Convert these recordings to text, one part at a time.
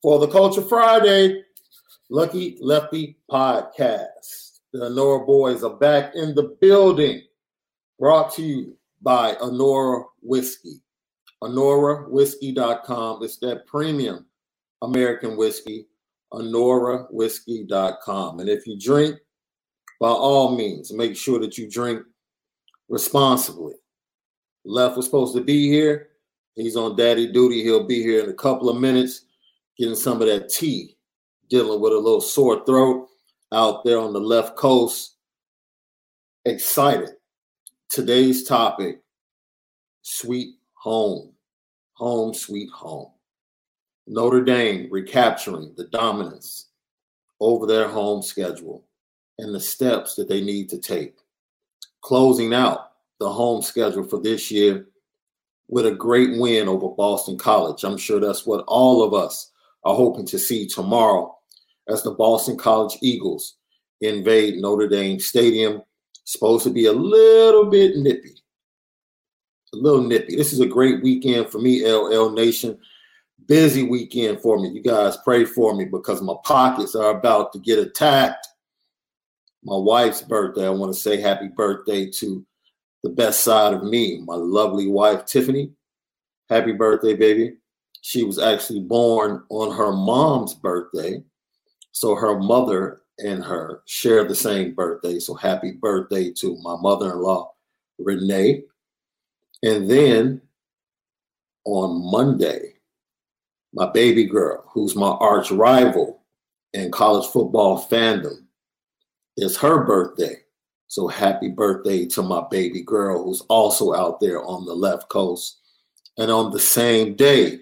For the Culture Friday, Lucky Lefty podcast. The Anora boys are back in the building. Brought to you by Anora Whiskey. AnoraWhiskey.com. It's that premium American whiskey. AnoraWhiskey.com. And if you drink, by all means, make sure that you drink responsibly. Left was supposed to be here. He's on daddy duty. He'll be here in a couple of minutes getting some of that tea, dealing with a little sore throat out there on the left coast. Excited. Today's topic sweet home. Home, sweet home. Notre Dame recapturing the dominance over their home schedule and the steps that they need to take. Closing out the home schedule for this year with a great win over Boston College. I'm sure that's what all of us are hoping to see tomorrow as the Boston College Eagles invade Notre Dame Stadium. Supposed to be a little bit nippy. A little nippy. This is a great weekend for me, LL Nation. Busy weekend for me. You guys pray for me because my pockets are about to get attacked. My wife's birthday. I want to say happy birthday to the best side of me, my lovely wife, Tiffany. Happy birthday, baby. She was actually born on her mom's birthday. So her mother and her share the same birthday. So happy birthday to my mother in law, Renee. And then on Monday, my baby girl, who's my arch rival in college football fandom, is her birthday. So happy birthday to my baby girl, who's also out there on the left coast. And on the same day,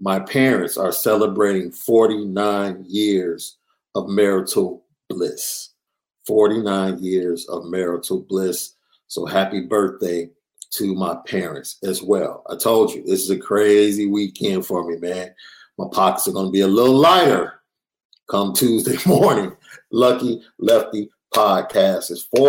my parents are celebrating 49 years of marital bliss. 49 years of marital bliss. So happy birthday to my parents as well. I told you, this is a crazy weekend for me, man. My pockets are going to be a little lighter come Tuesday morning. Lucky Lefty podcast is for.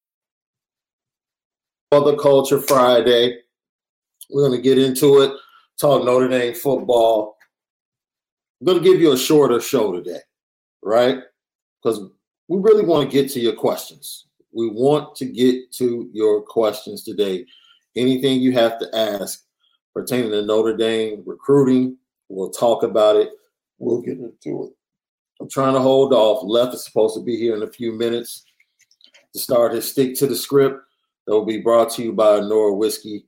Other Culture Friday. We're going to get into it, talk Notre Dame football. I'm going to give you a shorter show today, right? Because we really want to get to your questions. We want to get to your questions today. Anything you have to ask pertaining to Notre Dame recruiting, we'll talk about it. We'll get into it. I'm trying to hold off. Left is supposed to be here in a few minutes to start his stick to the script. Will be brought to you by Anora Whiskey,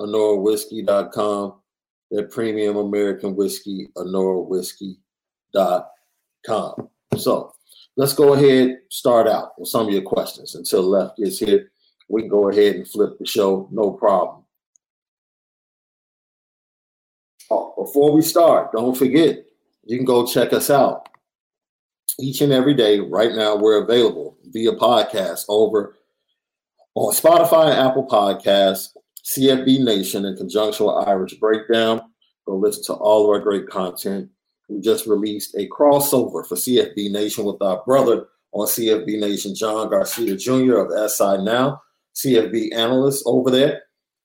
AnoraWhiskey.com, their premium American whiskey, AnoraWhiskey.com. So let's go ahead, start out with some of your questions until left gets here. We can go ahead and flip the show, no problem. Oh, before we start, don't forget, you can go check us out each and every day. Right now, we're available via podcast over on Spotify and Apple Podcasts, CFB Nation in conjunction with Irish Breakdown. Go listen to all of our great content. We just released a crossover for CFB Nation with our brother on CFB Nation, John Garcia Jr. of SI Now, CFB analyst over there.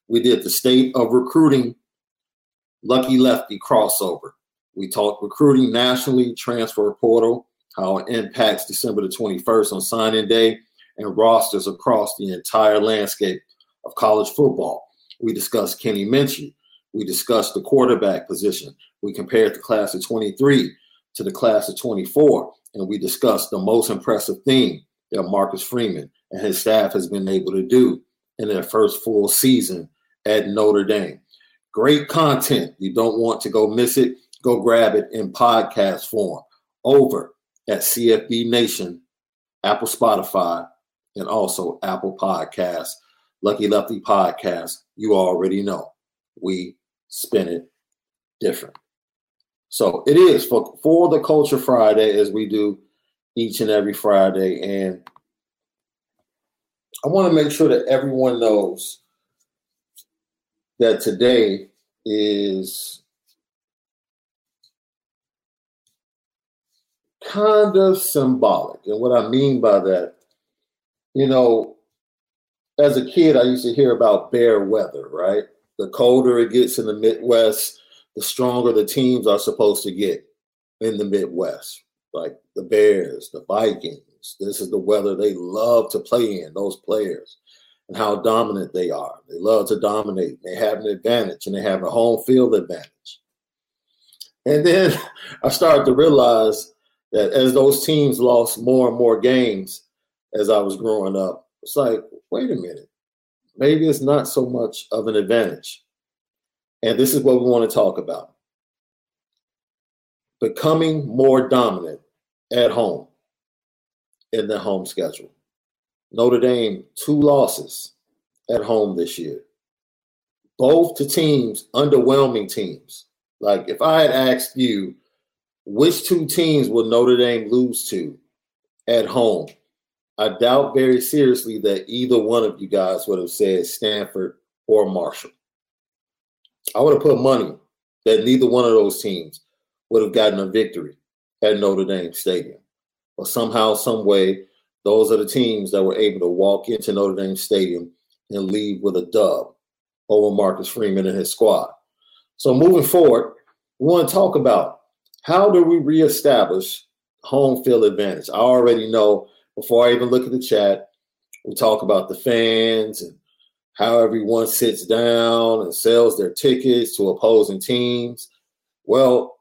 We did the state of recruiting Lucky Lefty crossover. We talked recruiting nationally, transfer portal, how it impacts December the 21st on signing day, and rosters across the entire landscape of college football. We discussed Kenny Minchey. We discussed the quarterback position. We compared the class of 23 to the class of 24, and we discussed the most impressive thing that Marcus Freeman and his staff has been able to do in their first full season at Notre Dame. Great content. You don't want to go miss it. Go grab it in podcast form over at CFB Nation, Apple, Spotify, and also Apple Podcasts, Lucky Lefty Podcast. You already know we spin it different. So it is for, for the Culture Friday as we do each and every Friday. And I want to make sure that everyone knows that today is kind of symbolic. And what I mean by that you know, as a kid, I used to hear about bear weather, right? The colder it gets in the Midwest, the stronger the teams are supposed to get in the Midwest, like the Bears, the Vikings. This is the weather they love to play in, those players, and how dominant they are. They love to dominate. They have an advantage and they have a home field advantage. And then I started to realize that as those teams lost more and more games, as I was growing up. It's like, wait a minute, maybe it's not so much of an advantage. And this is what we want to talk about becoming more dominant at home in the home schedule. Notre Dame, two losses at home this year. Both to teams, underwhelming teams. Like if I had asked you, which two teams will Notre Dame lose to at home I doubt very seriously that either one of you guys would have said Stanford or Marshall. I would have put money that neither one of those teams would have gotten a victory at Notre Dame Stadium. But somehow, some way, those are the teams that were able to walk into Notre Dame Stadium and leave with a dub over Marcus Freeman and his squad. So moving forward, we want to talk about how do we reestablish home field advantage. I already know before I even look at the chat, we talk about the fans and how everyone sits down and sells their tickets to opposing teams. Well,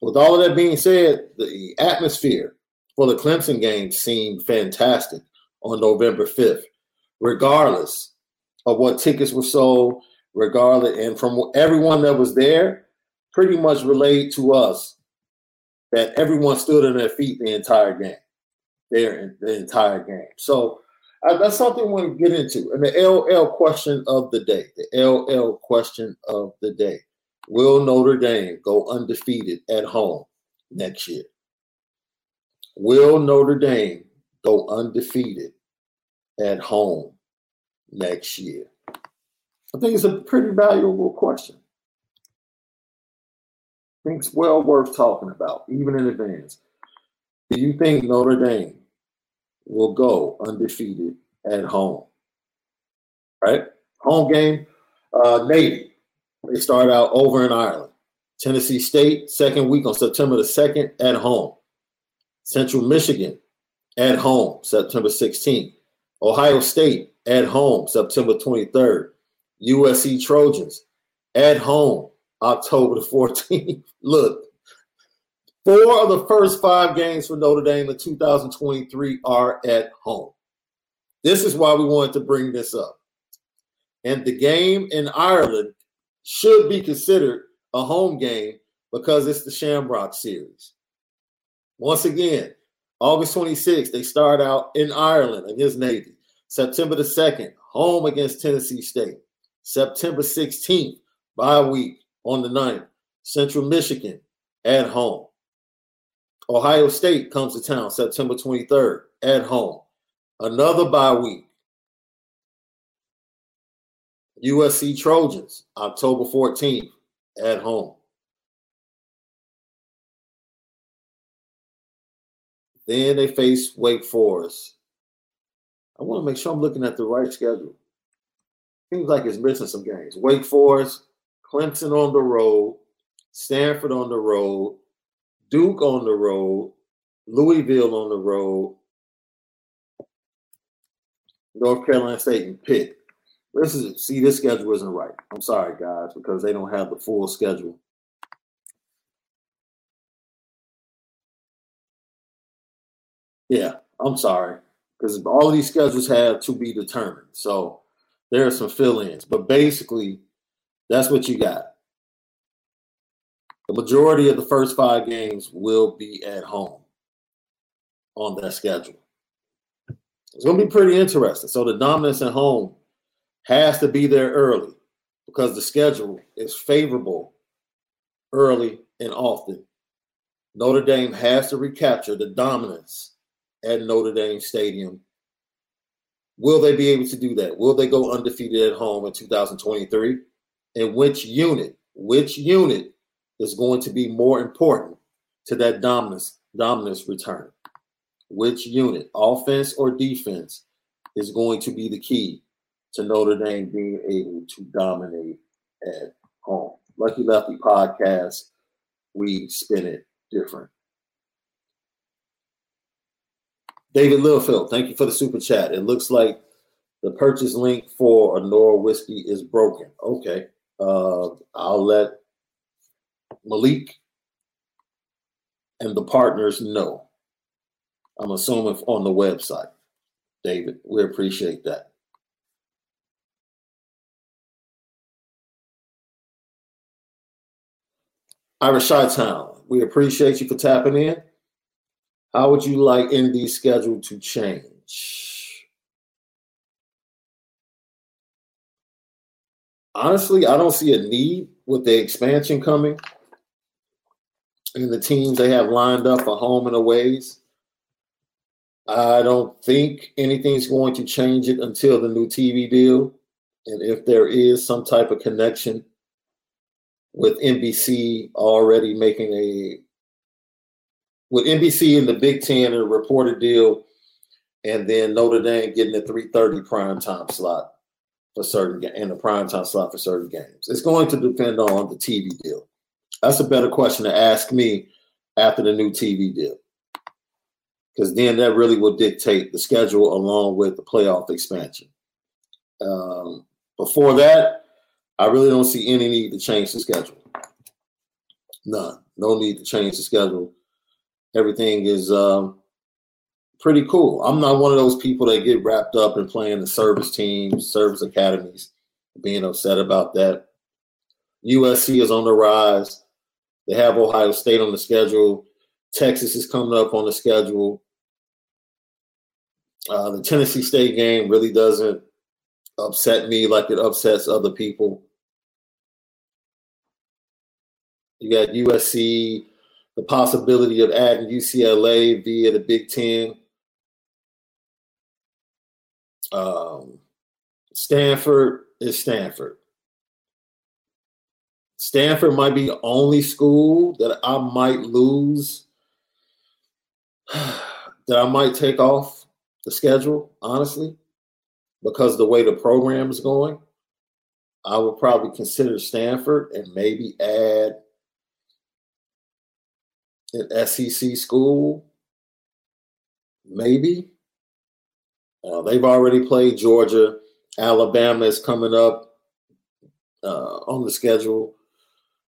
with all of that being said, the atmosphere for the Clemson game seemed fantastic on November 5th, regardless of what tickets were sold, regardless, and from everyone that was there, pretty much relayed to us that everyone stood on their feet the entire game there the entire game. So Uh, that's something we want to get into. And the LL question of the day, the LL question of the day. Will Notre Dame go undefeated at home next year? Will Notre Dame go undefeated at home next year? I think it's a pretty valuable question. I think it's well worth talking about, even in advance. Do you think Notre Dame will go undefeated at home? Right? Home game, uh, Navy. They start out over in Ireland. Tennessee State, second week on September the 2nd at home. Central Michigan at home, September 16th. Ohio State at home, September 23rd. USC Trojans at home, October the 14th. Look, four of the first five games for Notre Dame in 2023 are at home. This is why we wanted to bring this up. And the game in Ireland should be considered a home game because it's the Shamrock Series. Once again, August 26th, they start out in Ireland against Navy. September the 2nd, home against Tennessee State. September 16th, bye week on the 9th, Central Michigan at home. Ohio State comes to town September 23rd at home. Another bye week. USC Trojans October 14th at home. Then they face Wake Forest. I want to make sure I'm looking at the right schedule. Seems like it's missing some games. Wake Forest, Clemson on the road, Stanford on the road, Duke on the road, Louisville on the road, North Carolina State and Pitt. This is see, this schedule isn't right. I'm sorry, guys, because they don't have the full schedule. Yeah, I'm sorry. Because all these schedules have to be determined. So there are some fill-ins. But basically, that's what you got. The majority of the first five games will be at home on that schedule. It's going to be pretty interesting. So the dominance at home has to be there early because the schedule is favorable early and often. Notre Dame has to recapture the dominance at Notre Dame Stadium. Will they be able to do that? Will they go undefeated at home in 2023? And which unit, which unit is going to be more important to that dominance dominance return? Which unit, offense or defense, is going to be the key to Notre Dame being able to dominate at home? Lucky Lefty podcast, we spin it different. David Littlefield, thank you for the super chat. It looks like the purchase link for Anora whiskey is broken. Okay. Uh, I'll let Malik and the partners know. I'm assuming on the website. David, we appreciate that. Irish Town, we appreciate you for tapping in. How would you like ND's schedule to change? Honestly, I don't see a need with the expansion coming and the teams they have lined up for home and aways. I don't think anything's going to change it until the new TV deal. And if there is some type of connection with NBC already making a with NBC and the Big Ten and a reported deal, and then Notre Dame getting a 3:30 prime time slot for certain and a prime time slot for certain games. It's going to depend on the TV deal. That's a better question to ask me after the new TV deal. Because then that really will dictate the schedule along with the playoff expansion. Um, before that, I really don't see any need to change the schedule. None. No need to change the schedule everything is um, pretty cool. I'm not one of those people that get wrapped up in playing the service teams, service academies, being upset about that. USC is on the rise. They have Ohio State on the schedule. Texas is coming up on the schedule. Uh, the Tennessee State game really doesn't upset me like it upsets other people. You got USC, the possibility of adding UCLA via the Big Ten. Um, Stanford is Stanford. Stanford might be the only school that I might lose, that I might take off the schedule, honestly, because the way the program is going. I would probably consider Stanford and maybe add an SEC school, maybe. Uh, they've already played Georgia. Alabama is coming up uh, on the schedule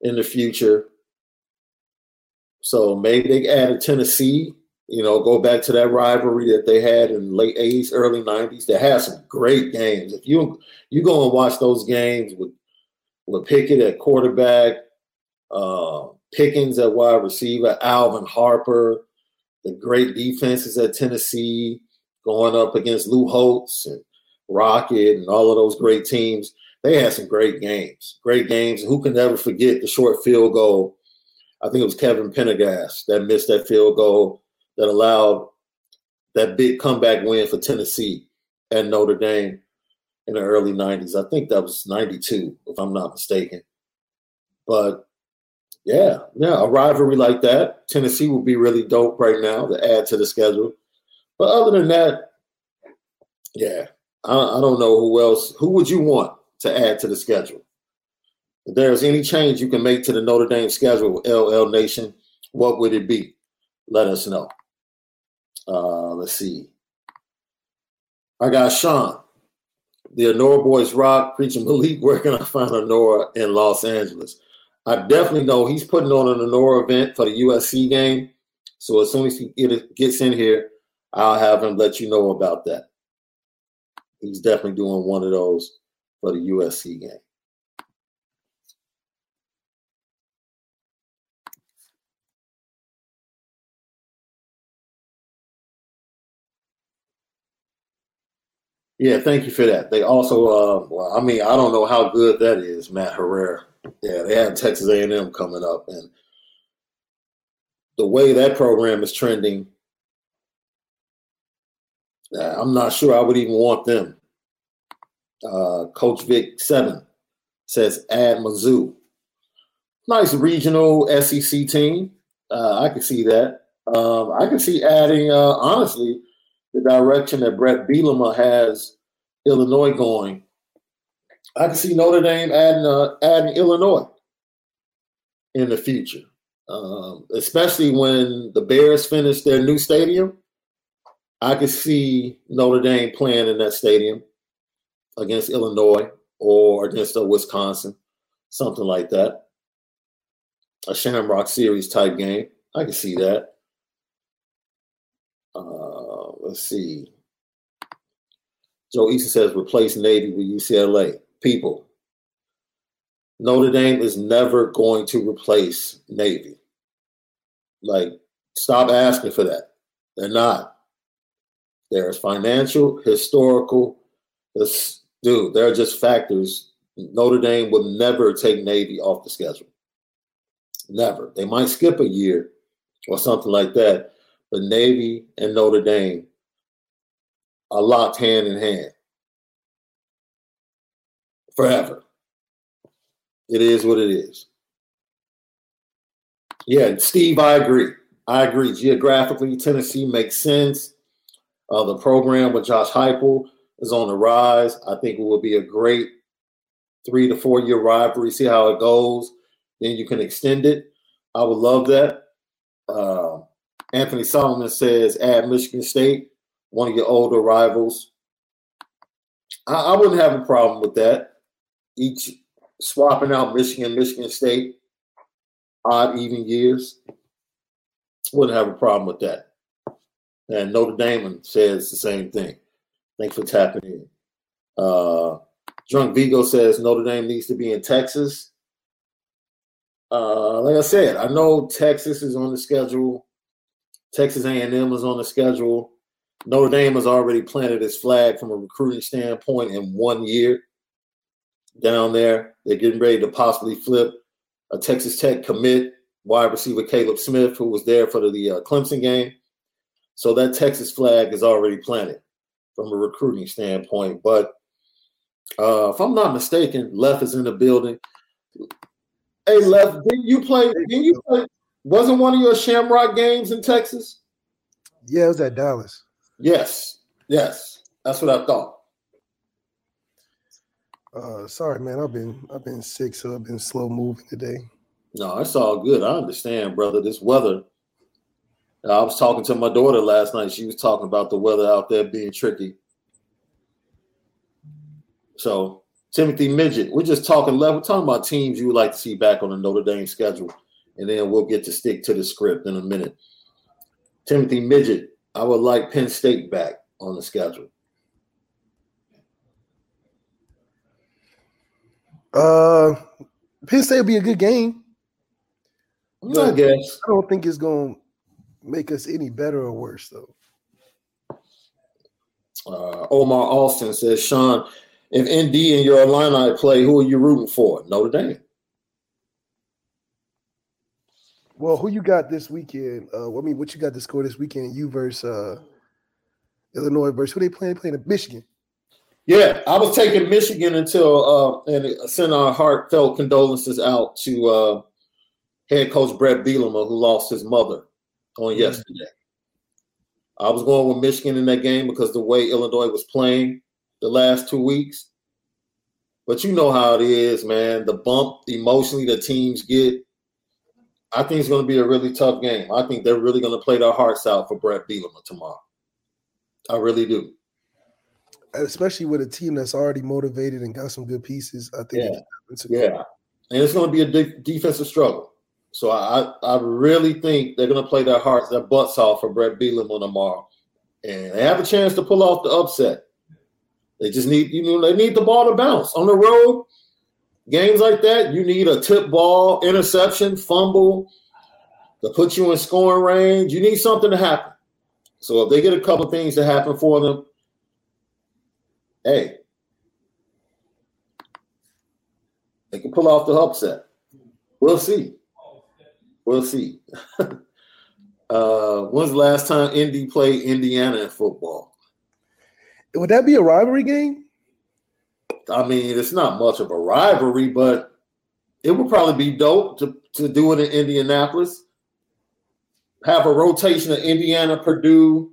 in the future. So maybe they add a Tennessee, you know, go back to that rivalry that they had in late 80s, early 90s. They had some great games. If you you go and watch those games with with Pickett at quarterback, uh, Pickens at wide receiver, Alvin Harper, the great defenses at Tennessee, going up against Lou Holtz and Rocket and all of those great teams. They had some great games, great games. Who can ever forget the short field goal? I think it was Kevin Pendergast that missed that field goal that allowed that big comeback win for Tennessee at Notre Dame in the early 90s. I think that was 92, if I'm not mistaken. But yeah, yeah, a rivalry like that, Tennessee would be really dope right now to add to the schedule. But other than that, yeah, I, I don't know who else. Who would you want to add to the schedule? If there's any change you can make to the Notre Dame schedule, LL Nation, what would it be? Let us know. Uh, let's see. I got Sean. The Honora Boys Rock preaching Malik. Where can I find Honora in Los Angeles? I definitely know he's putting on an Honora event for the USC game. So as soon as he gets in here, I'll have him let you know about that. He's definitely doing one of those for the USC game. Yeah, thank you for that. They also, uh, well, I mean, I don't know how good that is, Matt Herrera. Yeah, they have Texas A&M coming up, and the way that program is trending, I'm not sure I would even want them. Uh, Coach Vic Seven says add Mizzou. Nice regional SEC team. Uh, I can see that. Um, I can see adding, uh, honestly, the direction that Bret Bielema has Illinois going I can see Notre Dame adding uh, adding Illinois in the future, um, especially when the Bears finish their new stadium. I could see Notre Dame playing in that stadium against Illinois or against a Wisconsin, something like that. A Shamrock Series type game. I can see that. Uh, let's see. Joe Easton says replace Navy with UCLA people, Notre Dame is never going to replace Navy. Like, stop asking for that. They're not. There's financial, historical, this, dude, there are just factors. Notre Dame will never take Navy off the schedule. Never. They might skip a year or something like that, but Navy and Notre Dame are locked hand in hand forever. It is what it is. Yeah, Steve, I agree. I agree. Geographically, Tennessee makes sense. Uh, the program with Josh Heupel is on the rise. I think it will be a great three to four year rivalry. See how it goes. Then you can extend it. I would love that. Uh, Anthony Solomon says, add Michigan State, one of your older rivals. I, I wouldn't have a problem with that each swapping out Michigan, Michigan State, odd even years. Wouldn't have a problem with that. And Notre Dame says the same thing. Thanks for tapping in. Uh, Drunk Vigo says Notre Dame needs to be in Texas. Uh, like I said, I know Texas is on the schedule. Texas A&M is on the schedule. Notre Dame has already planted its flag from a recruiting standpoint in one year down there. They're getting ready to possibly flip a Texas Tech commit wide receiver Caleb Smith, who was there for the, uh, Clemson game. So that Texas flag is already planted from a recruiting standpoint. But uh, if I'm not mistaken, Left is in the building. Hey, Left, didn't you play? Didn't you play? Wasn't one of your Shamrock games in Texas? Yeah, it was at Dallas. Yes, yes, that's what I thought. Uh, sorry, man. I've been I've been sick, so I've been slow moving today. No, it's all good. I understand, brother. This weather. I was talking to my daughter last night. She was talking about the weather out there being tricky. So, Timothy Midget, we're just talking level, talking about teams you would like to see back on the Notre Dame schedule, and then we'll get to stick to the script in a minute. Timothy Midget, I would like Penn State back on the schedule. Uh, Penn State will be a good game. I guess. I don't think it's going to make us any better or worse, though. Uh, Omar Austin says, Shaun, if ND and your Illini play, who are you rooting for? Notre Dame. Well, who you got this weekend? Uh, I mean, what you got to score this weekend? You versus uh, Illinois versus who they playing? Playing at Michigan. Yeah, I was taking Michigan until uh, and send our heartfelt condolences out to uh, head coach Bret Bielema, who lost his mother on yesterday. I was going with Michigan in that game because the way Illinois was playing the last two weeks. But you know how it is, man. The bump emotionally the teams get. I think it's going to be a really tough game. I think they're really going to play their hearts out for Bret Bielema tomorrow. I really do. Especially with a team that's already motivated and got some good pieces. I think. Yeah. yeah. And it's going to be a de- defensive struggle. So I, I really think they're going to play their hearts, their butts off for Brett Bret Bielema tomorrow, and they have a chance to pull off the upset. They just need, you know, they need the ball to bounce on the road. Games like that, you need a tip ball, interception, fumble to put you in scoring range. You need something to happen. So if they get a couple things to happen for them, hey, they can pull off the upset. We'll see. We'll see. uh, when's the last time Indy played Indiana in football? Would that be a rivalry game? I mean, it's not much of a rivalry, but it would probably be dope to, to do it in Indianapolis. Have a rotation of Indiana, Purdue,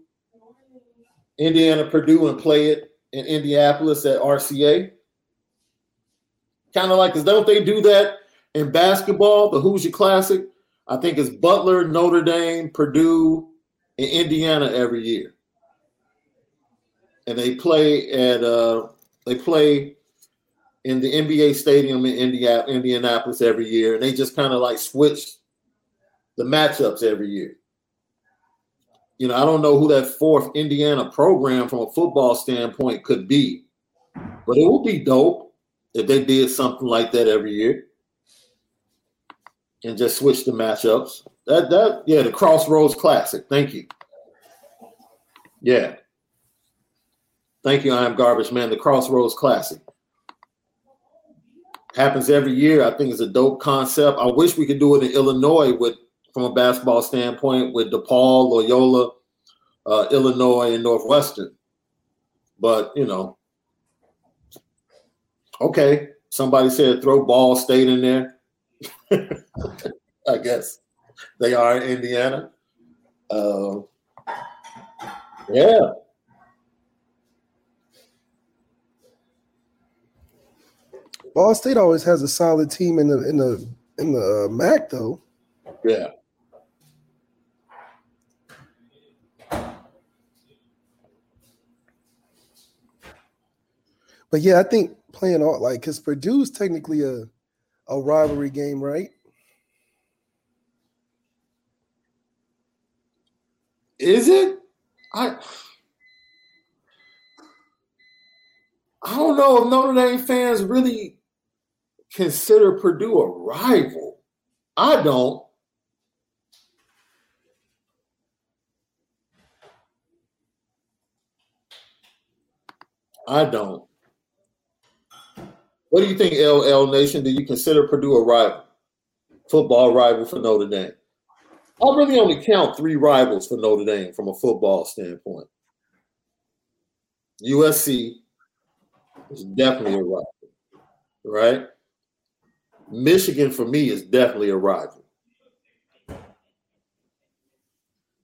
Indiana, Purdue, and play it in Indianapolis at RCA. Kind of like, because don't they do that in basketball, the Hoosier Classic? I think it's Butler, Notre Dame, Purdue, and Indiana every year. And they play at uh, they play in the NBA stadium in India, Indianapolis every year, and they just kind of like switch the matchups every year. You know, I don't know who that fourth Indiana program from a football standpoint could be, but it would be dope if they did something like that every year and just switch the matchups. That that yeah, the Crossroads Classic. Thank you. Yeah. Thank you, I am garbage man. The Crossroads Classic happens every year. I think it's a dope concept. I wish we could do it in Illinois with from a basketball standpoint with DePaul, Loyola, uh, Illinois, and Northwestern. But you know, okay. Somebody said throw Ball State in there. I guess they are in Indiana. Uh, yeah. Ball State always has a solid team in the in the in the uh, MAC though. Yeah. But yeah, I think playing all like because Purdue's technically a a rivalry game, right? Is it? I I don't know if Notre Dame fans really consider Purdue a rival. I don't. I don't. What do you think, LL Nation? Do you consider Purdue a rival, football rival for Notre Dame? I really only count three rivals for Notre Dame from a football standpoint. USC is definitely a rival, right? Michigan for me is definitely a rival.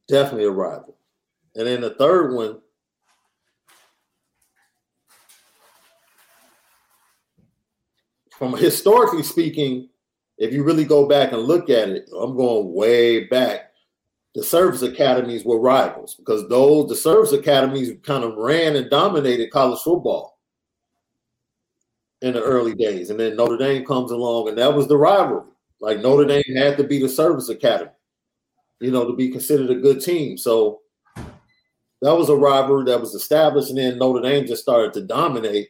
Definitely a rival. And then the third one, from historically speaking, if you really go back and look at it, I'm going way back. The service academies were rivals because those the service academies kind of ran and dominated college football in the early days. And then Notre Dame comes along, and that was the rivalry. Like Notre Dame had to be the service academy, you know, to be considered a good team. So that was a rivalry that was established, and then Notre Dame just started to dominate.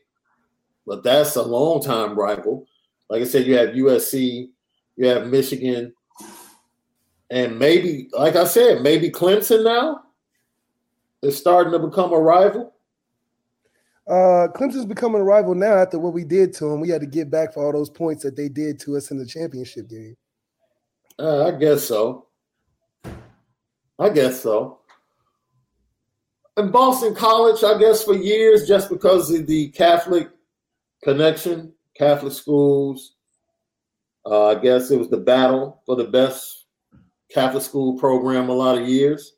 But that's a long time rival. Like I said, you have USC, you have Michigan, and maybe, like I said, maybe Clemson now is starting to become a rival. Uh, Clemson's becoming a rival now after what we did to them. We had to get back for all those points that they did to us in the championship game. Uh, I guess so. I guess so. And Boston College, I guess for years, just because of the Catholic connection, Catholic schools. Uh, I guess it was the battle for the best Catholic school program a lot of years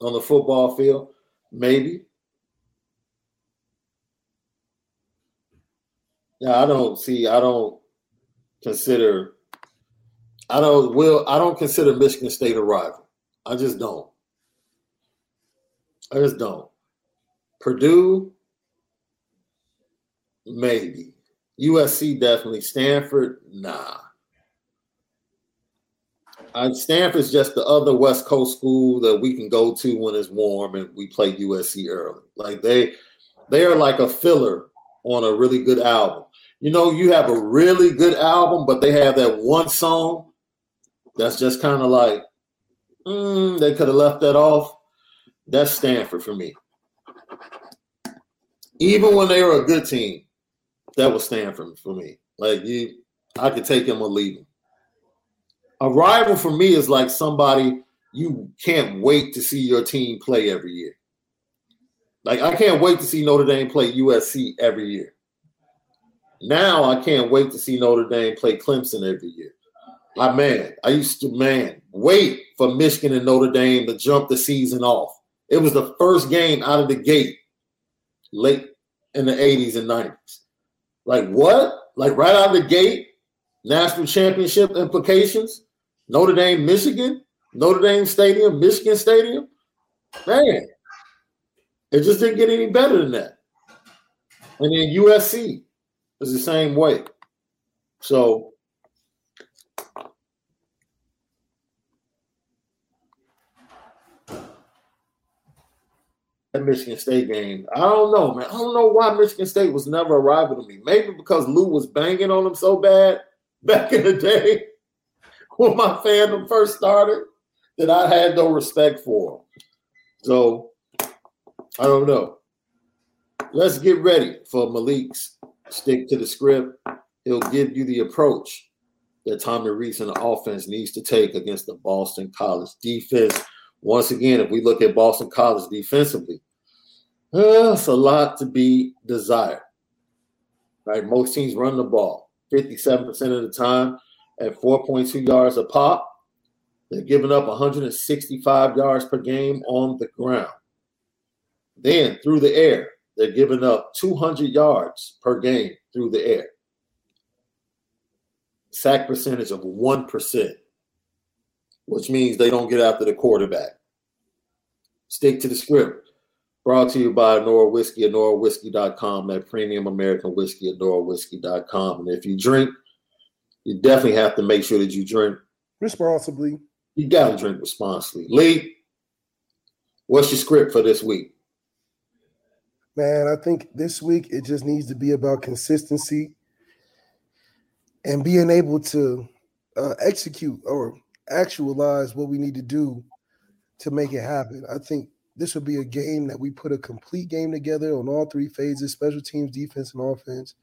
on the football field. Maybe. Yeah, I don't see. I don't consider. I don't will. I don't consider Michigan State a rival. I just don't. I just don't. Purdue, maybe. USC definitely. Stanford, nah. Uh, Stanford's just the other West Coast school that we can go to when it's warm and we play USC early. Like they, they are like a filler on a really good album. You know, you have a really good album, but they have that one song that's just kind of like, mm, they could have left that off. That's Stanford for me. Even when they were a good team, that was Stanford for me. Like you, I could take him or leave him. A rival for me is like somebody you can't wait to see your team play every year. Like I can't wait to see Notre Dame play USC every year. Now I can't wait to see Notre Dame play Clemson every year. I man, I used to man wait for Michigan and Notre Dame to jump the season off. It was the first game out of the gate late in the 80s and 90s. Like what? Like right out of the gate, national championship implications. Notre Dame, Michigan, Notre Dame Stadium, Michigan Stadium. Man, it just didn't get any better than that. And then USC is the same way. So that Michigan State game. I don't know, man. I don't know why Michigan State was never a rival to me. Maybe because Lou was banging on them so bad back in the day when my fandom first started that I had no respect for him. So I don't know. Let's get ready for Malik's stick to the script. He'll give you the approach that Tommy Rees and the offense needs to take against the Boston College defense. Once again, if we look at Boston College defensively, uh, it's a lot to be desired. Right? Most teams run the ball 57% of the time at 4.2 yards a pop. They're giving up 165 yards per game on the ground. Then through the air, they're giving up 200 yards per game through the air. Sack percentage of 1%, which means they don't get after the quarterback. Stick to the script. Brought to you by Nora Whiskey at NoraWhiskey.com, that premium American whiskey at NoraWhiskey.com. And if you drink, you definitely have to make sure that you drink responsibly. You got to drink responsibly. Lee, what's your script for this week? Man, I think this week it just needs to be about consistency and being able to uh, execute or actualize what we need to do to make it happen. I think this will be a game that we put a complete game together on all three phases special teams, defense, and offense.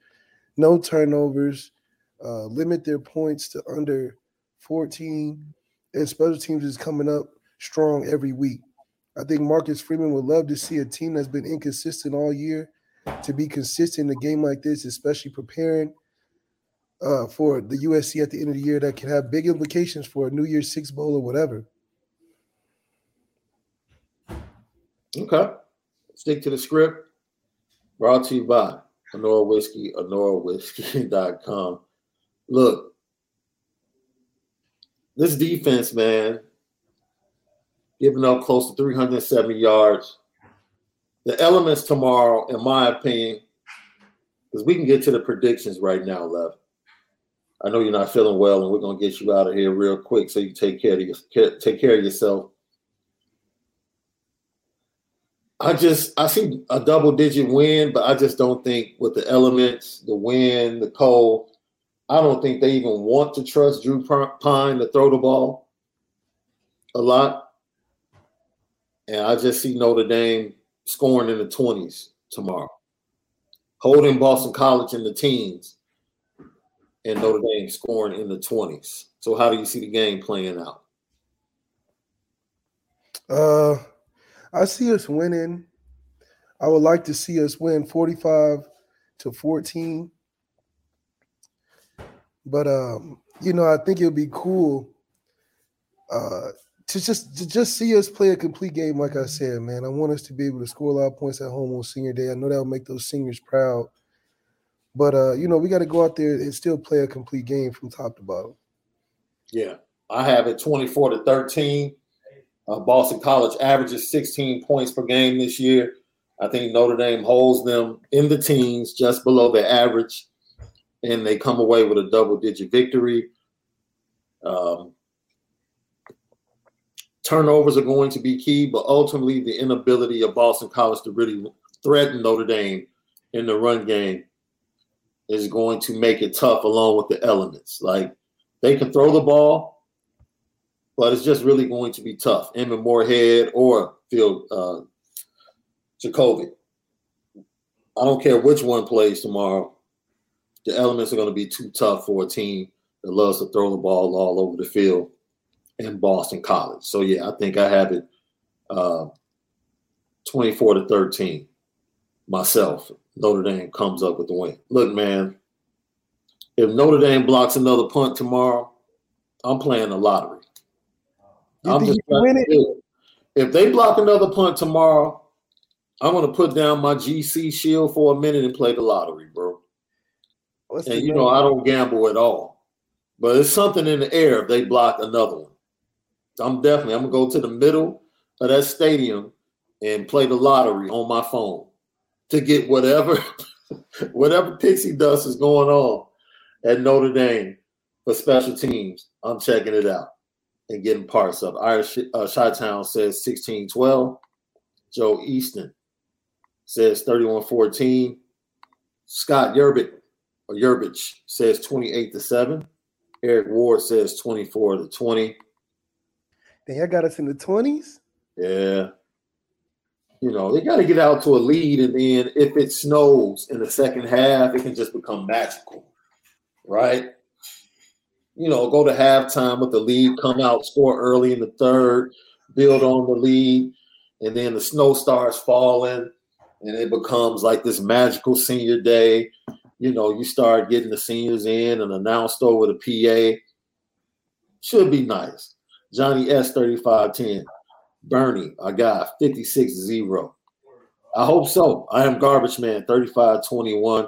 No turnovers, uh, limit their points to under 14. And special teams is coming up strong every week. I think Marcus Freeman would love to see a team that's been inconsistent all year to be consistent in a game like this, especially preparing uh, for the USC at the end of the year that can have big implications for a New Year's Six Bowl or whatever. Okay. Stick to the script. Brought to you by Anora Whiskey, AnoraWhiskey.com. Look, this defense, man, giving up close to 370 yards. The elements tomorrow, in my opinion, because we can get to the predictions right now, Lev. I know you're not feeling well, and we're gonna get you out of here real quick so you take care of your, take care of yourself. I just I see a double digit win, but I just don't think with the elements, the wind, the cold, I don't think they even want to trust Drew Pyne to throw the ball a lot. And I just see Notre Dame scoring in the 20s tomorrow, holding Boston College in the teens, and Notre Dame scoring in the 20s. So, how do you see the game playing out? Uh, I see us winning. I would like to see us win 45 to 14. But um, you know, I think it would be cool uh to just to just see us play a complete game, like I said, man. I want us to be able to score a lot of points at home on senior day. I know that'll make those seniors proud. But uh, you know, we got to go out there and still play a complete game from top to bottom. Yeah. I have it 24 to 13. Uh, Boston College averages 16 points per game this year. I think Notre Dame holds them in the teens, just below the average, and they come away with a double digit victory. Um, turnovers are going to be key, but ultimately, the inability of Boston College to really threaten Notre Dame in the run game is going to make it tough, along with the elements. Like they can throw the ball, but it's just really going to be tough. Emmett Morehead or Phil uh, Jurkovec. I don't care which one plays tomorrow. The elements are going to be too tough for a team that loves to throw the ball all over the field in Boston College. So yeah, I think I have it uh, 24 to 13 myself. Notre Dame comes up with the win. Look, man, if Notre Dame blocks another punt tomorrow, I'm playing the lottery. You I'm just win it? If they block another punt tomorrow, I'm gonna put down my GC shield for a minute and play the lottery, bro. What's and you know I don't gamble at all, but it's something in the air if they block another one. I'm definitely I'm gonna go to the middle of that stadium and play the lottery on my phone to get whatever whatever pixie dust is going on at Notre Dame for special teams. I'm checking it out and getting parts of. Irish uh, Chi-Town says 16-12. Joe Easton says 31-14. Scott Yerbich or Yerbich says 28 to 7. Eric Ward says 24 to 20. Dang, I got us in the 20s? Yeah. You know, they got to get out to a lead, and then if it snows in the second half, it can just become magical, right? You know, go to halftime with the lead, come out, score early in the third, build on the lead, and then the snow starts falling, and it becomes like this magical senior day. You know, you start getting the seniors in and announced over the PA. Should be nice. Johnny S 3510. Bernie, I got 56 0. I hope so. I am Garbage Man 35 21.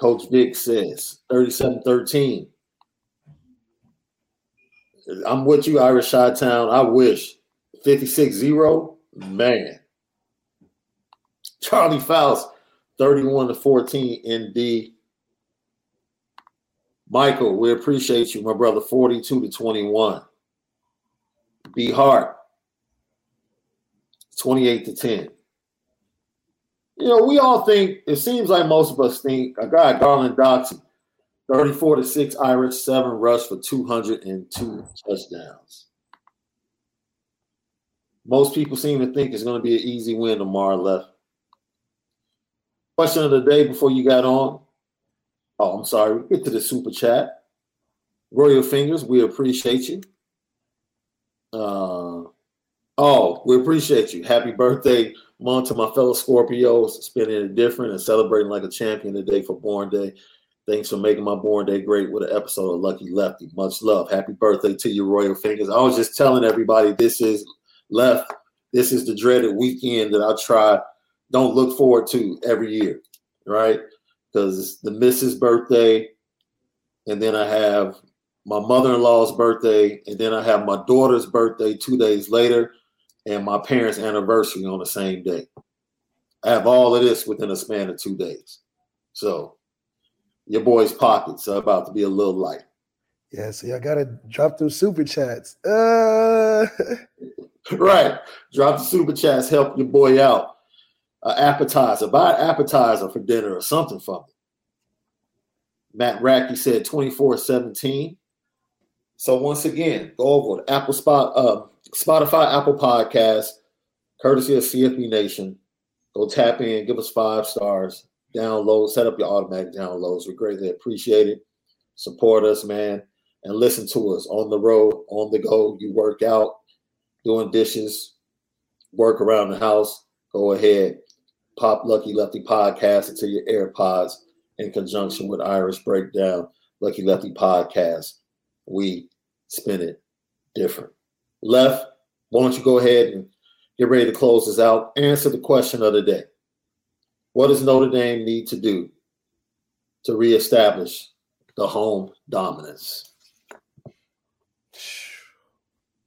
Coach Vic says 37 13. I'm with you, Irish Chi Town. I wish 56 0. Man. Charlie Faust 31 to 14 ND. Michael, we appreciate you, my brother, 42 to 21. Be Hart 28 to 10 you know, we all think it seems like most of us think a guy Garland Dotson, 34 to 6 Irish, seven rush for 202 touchdowns. Most people seem to think it's going to be an easy win tomorrow left. Question of the day before you got on. Oh, I'm sorry. Get to the super chat. Royal Fingers, we appreciate you. Uh, oh, we appreciate you. Happy birthday, month to my fellow Scorpios, spending it different and celebrating like a champion today for Born Day. Thanks for making my Born Day great with an episode of Lucky Lefty. Much love. Happy birthday to you, Royal Fingers. I was just telling everybody this is left. This is the dreaded weekend that I try, don't look forward to every year, right? Because it's the missus' birthday, and then I have my mother-in-law's birthday, and then I have my daughter's birthday two days later, and my parents' anniversary on the same day. I have all of this within a span of two days. So your boy's pockets are about to be a little light. Yeah, see, I gotta drop those super chats. Uh... right, drop the super chats, help your boy out. Uh, appetizer, buy an appetizer for dinner or something for me. Matt Racky said 24 17. So once again, go over to Apple Spot, uh, Spotify, Apple Podcast, courtesy of CFB Nation. Go tap in, give us five stars, download, set up your automatic downloads. We greatly appreciate it. Support us, man, and listen to us on the road, on the go. You work out, doing dishes, work around the house. Go ahead, pop Lucky Lefty podcast into your AirPods in conjunction with Irish Breakdown, Lucky Lefty podcast. We spin it different. Left, why don't you go ahead and get ready to close this out? Answer the question of the day. What does Notre Dame need to do to reestablish the home dominance?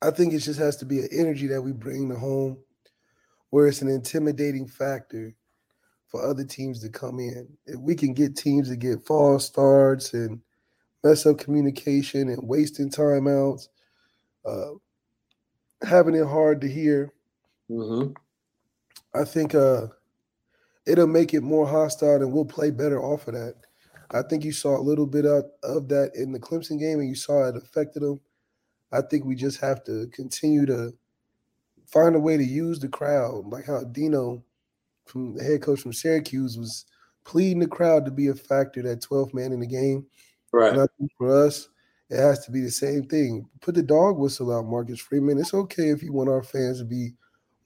I think it just has to be an energy that we bring to home where it's an intimidating factor for other teams to come in. If we can get teams to get false starts and mess up communication and wasting timeouts, uh, having it hard to hear, mm-hmm. I think uh, it'll make it more hostile and we'll play better off of that. I think you saw a little bit of, of that in the Clemson game and you saw it affected them. I think we just have to continue to find a way to use the crowd, like how Dino, from the head coach from Syracuse, was pleading the crowd to be a factor, that 12th man in the game. Right. And I think for us, it has to be the same thing. Put the dog whistle out, Marcus Freeman. It's okay if you want our fans to be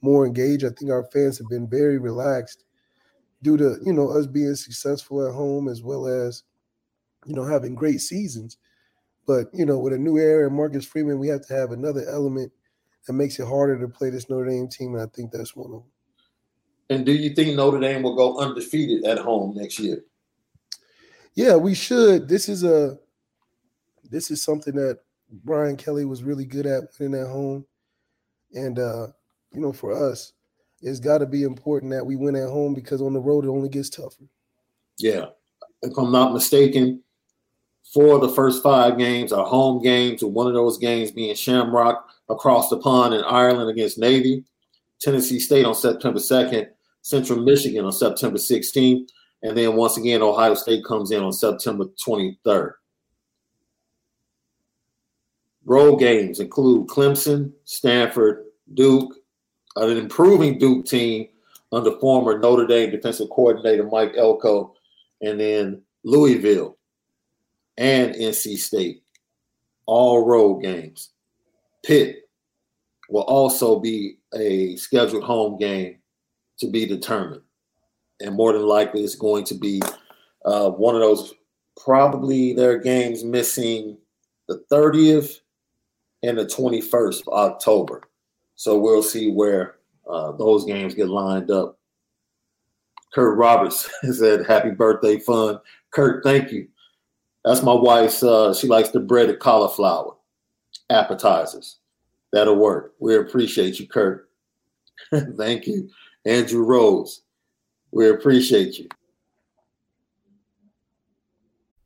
more engaged. I think our fans have been very relaxed due to you know us being successful at home as well as you know having great seasons. But you know, with a new era and Marcus Freeman, we have to have another element that makes it harder to play this Notre Dame team, and I think that's one of them. And do you think Notre Dame will go undefeated at home next year? Yeah, we should. This is a this is something that Brian Kelly was really good at winning at home. And uh, you know, for us, it's got to be important that we win at home because on the road it only gets tougher. Yeah. If I'm not mistaken, four of the first five games are home games, with one of those games being Shamrock across the pond in Ireland against Navy, Tennessee State on September 2nd, Central Michigan on September 16th, and then once again, Ohio State comes in on September 23rd. Road games include Clemson, Stanford, Duke, an improving Duke team under former Notre Dame defensive coordinator Mike Elko, and then Louisville and NC State, all road games. Pitt will also be a scheduled home game to be determined. And more than likely, it's going to be uh, one of those probably their games missing the 30th and the 21st of October. So we'll see where uh, those games get lined up. Kurt Roberts said, Happy birthday, fun. Kurt, thank you. That's my wife's, uh, she likes the breaded cauliflower appetizers. That'll work. We appreciate you, Kurt. thank you. Andrew Rose, we appreciate you.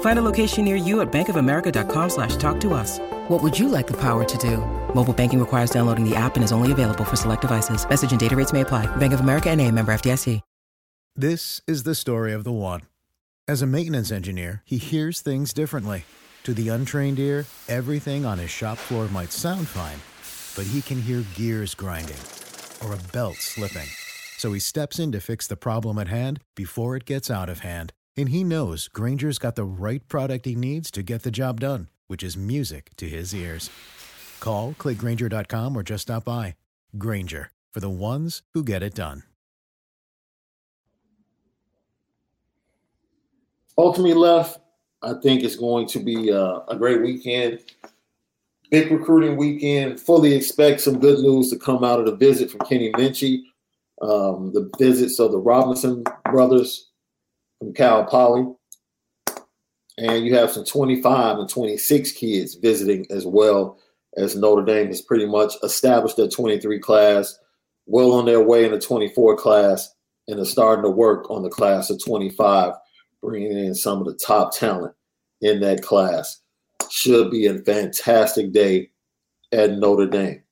Find a location near you at bankofamerica.com slash talk to us. What would you like the power to do? Mobile banking requires downloading the app and is only available for select devices. Message and data rates may apply. Bank of America and a member FDIC. This is the story of the one. As a maintenance engineer, he hears things differently. To the untrained ear, everything on his shop floor might sound fine, but he can hear gears grinding or a belt slipping. So he steps in to fix the problem at hand before it gets out of hand. And he knows Grainger's got the right product he needs to get the job done, which is music to his ears. Call, clickgrainger.com, or just stop by. Granger, for the ones who get it done. Ultimately left, I think it's going to be uh, a great weekend. Big recruiting weekend. Fully expect some good news to come out of the visit from Kenny Minchey, um, the visits of the Robinson brothers from Cal Poly. And you have some 25 and 26 kids visiting as well as Notre Dame has pretty much established their 23 class, well on their way in the 24 class, and is starting to work on the class of 25, bringing in some of the top talent in that class. Should be a fantastic day at Notre Dame.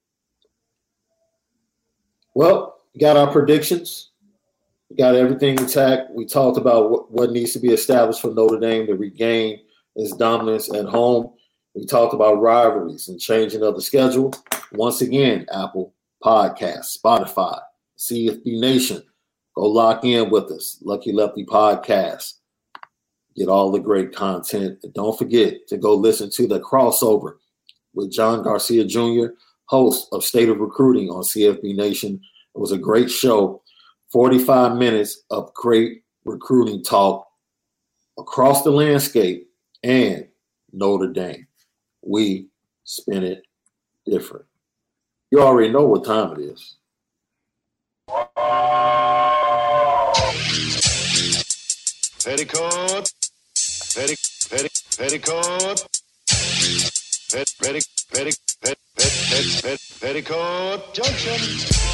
Well, got our predictions. Got everything intact. We talked about what, needs to be established for Notre Dame to regain its dominance at home. We talked about rivalries and changing of the schedule. Once again, Apple Podcast, Spotify, CFB Nation. Go lock in with us. Lucky Lefty Podcast. Get all the great content. And don't forget to go listen to the crossover with John Garcia Jr., host of State of Recruiting on CFB Nation. It was a great show. 45 minutes of great recruiting talk across the landscape and Notre Dame. We spin it different. You already know what time it is. Petticoat, petti, petti, petticoat, pet, petti, petti, pet, pet, pet, pet, petticoat junction.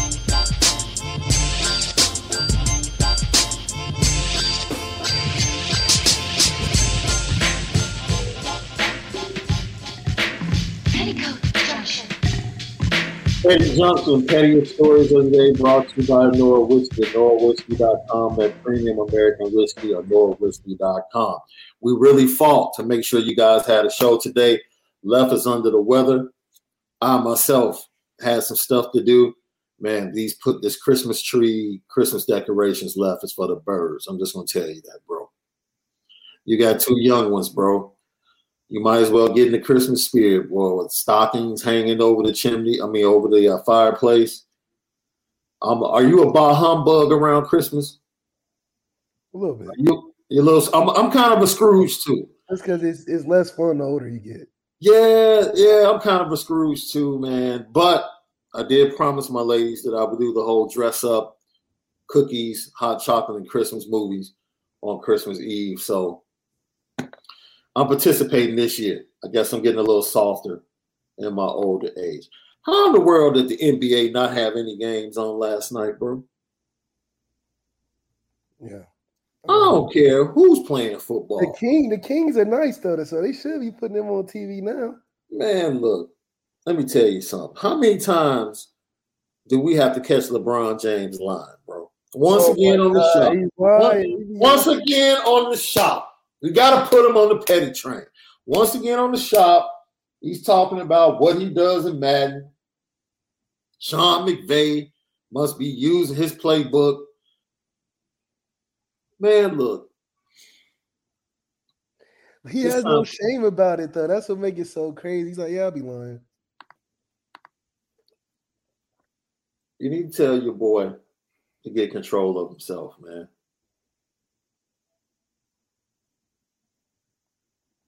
Petty Junction, Pettiest Stories of the Day, brought to you by Nora Whiskey, NoraWhiskey.com, that premium American whiskey, or NoraWhiskey.com. We really fought to make sure you guys had a show today. Left is under the weather. I myself had some stuff to do. Man, these put this Christmas tree, Christmas decorations left is for the birds. I'm just gonna tell you that, bro. You got two young ones, bro. You might as well get in the Christmas spirit, boy, with stockings hanging over the chimney. I mean, over the uh, fireplace. Um, are you a bah humbug around Christmas? A little bit. You, you little. I'm, I'm kind of a Scrooge too. That's because it's, it's less fun the older you get. Yeah, yeah, I'm kind of a Scrooge too, man. But I did promise my ladies that I would do the whole dress up, cookies, hot chocolate, and Christmas movies on Christmas Eve. So I'm participating this year. I guess I'm getting a little softer in my older age. How in the world did the NBA not have any games on last night, bro? Yeah. I don't care who's playing football. The king, the Kings are nice though, so they should be putting them on TV now. Man, look, let me tell you something. How many times do we have to catch LeBron James line, bro? Once Oh again on the God, shop. he's Once, once again on the shop. We got to put him on the petty train. Once again on the shop. He's talking about what he does in Madden. Sean McVay must be using his playbook. Man, look, He has no shame about it though. That's what makes it so crazy. He's like, yeah, I'll be lying. you need to tell your boy to get control of himself, man.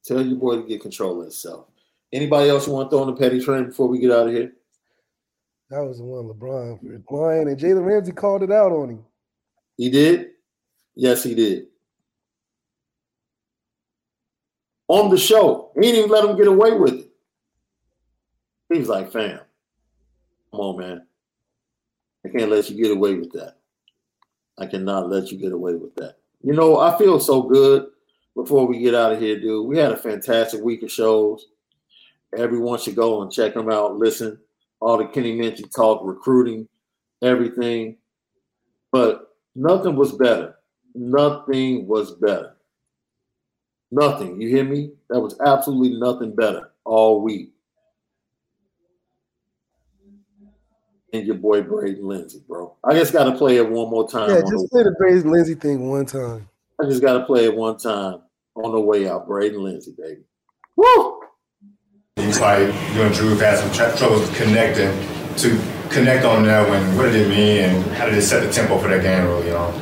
Tell your boy to get control of himself. Anybody else you want to throw on the petty train before we get out of here? That was the one LeBron lying, and Jalen Ramsey called it out on him. He did? Yes, he did. on the show. He didn't even let him get away with it. He was like, fam, come on, man. I can't let you get away with that. I cannot let you get away with that. You know, I feel so good before we get out of here, dude. We had a fantastic week of shows. Everyone should go and check them out, listen. All the Kenny Minchey talk, recruiting, everything. But nothing was better. Nothing was better. Nothing. You hear me? That was absolutely nothing better all week. And your boy Braden Lenzy, bro. I just got to play it one more time. Yeah, just play the Braden Lenzy thing one time. I just got to play it one time on the way out. Braden Lenzy, baby. Woo! He's like you and Drew have had some tr- trouble connecting to connect on that one. What did it mean, and how did it set the tempo for that game? Really, you know.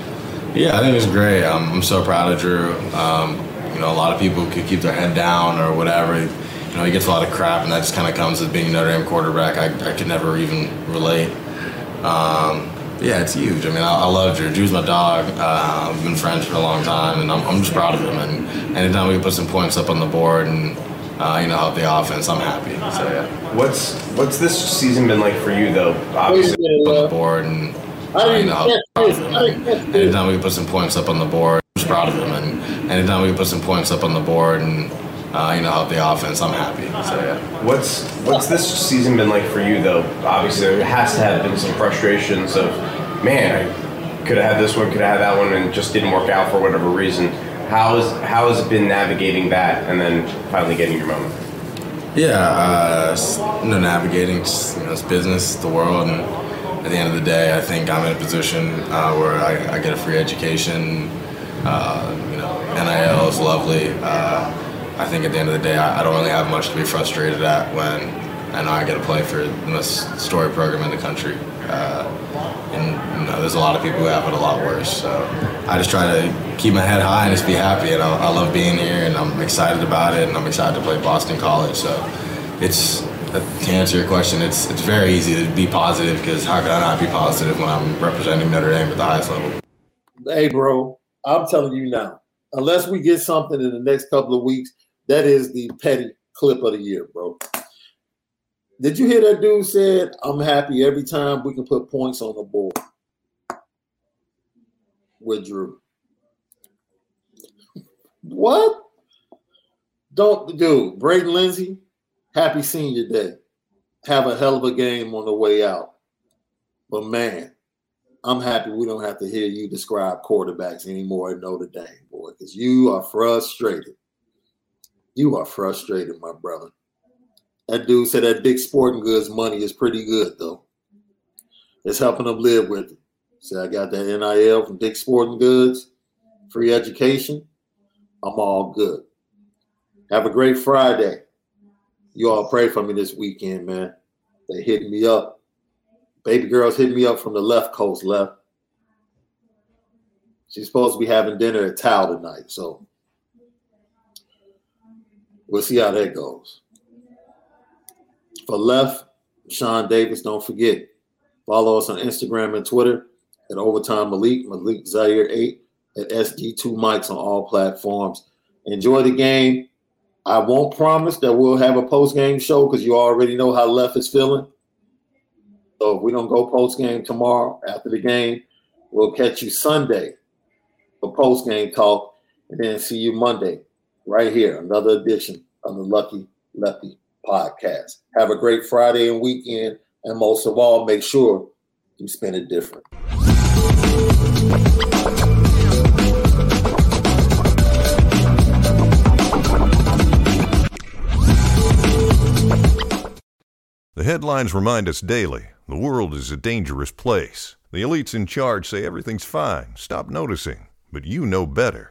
Yeah, I think it's great. I'm, I'm so proud of Drew. Um, you know, a lot of people could keep their head down or whatever. You know, he gets a lot of crap, and that just kind of comes with being Notre Dame quarterback. I, I could never even relate. Um, but yeah, it's huge. I mean, I, I love Drew. Drew's my dog. Uh, I've been friends for a long time, and I'm, I'm just proud of him. And anytime we can put some points up on the board and uh, you know help the offense, I'm happy. So yeah. What's what's this season been like for you though? Obviously, on the board and uh, you know help proud of anytime we can put some points up on the board, I'm just proud of him. And anytime we can put some points up on the board and uh, you know help the offense, I'm happy. So yeah. What's what's this season been like for you though? Obviously, there has to have been some frustrations of, man, I could have had this one, could have had that one, and just didn't work out for whatever reason. How is how has it been navigating that and then finally getting your moment? Yeah, uh, you know, navigating, just, you know, it's business, the world, and at the end of the day, I think I'm in a position uh, where I, I get a free education. Uh, you know, NIL is lovely. Uh, I think at the end of the day, I, I don't really have much to be frustrated at when I know I get to play for the most storied program in the country. Uh, and you know, there's a lot of people who have it a lot worse. So I just try to keep my head high and just be happy. And I, I love being here, and I'm excited about it, and I'm excited to play Boston College. So it's to answer your question, it's it's very easy to be positive because how could I not be positive when I'm representing Notre Dame at the highest level? Hey, bro, I'm telling you now, unless we get something in the next couple of weeks, that is the petty clip of the year, bro. Did you hear that dude said, I'm happy every time we can put points on the board with Drew? What? Don't, do Braden Lenzy, happy senior day. Have a hell of a game on the way out. But man, I'm happy we don't have to hear you describe quarterbacks anymore at Notre Dame, boy, because you are frustrated. You are frustrated, my brother. That dude said that Dick Sporting Goods money is pretty good, though. It's helping them live with it. Say, I got that NIL from Dick Sporting Goods, free education. I'm all good. Have a great Friday. You all pray for me this weekend, man. They hit me up. Baby girl's hitting me up from the left coast, left. She's supposed to be having dinner at Tao tonight, so we'll see how that goes. For left, Shaun Davis, don't forget, follow us on Instagram and Twitter at Overtime Malik, Malik Zaire 8, at SD2 Mics on all platforms. Enjoy the game. I won't promise that we'll have a post game show because you already know how left is feeling. So if we don't go post game tomorrow after the game, we'll catch you Sunday for post game talk, and then see you Monday right here, another edition of the Lucky Lefty podcast. Have a great Friday and weekend, and most of all, make sure you spend it different. The headlines remind us daily the world is a dangerous place. The elites in charge say everything's fine, stop noticing. But you know better.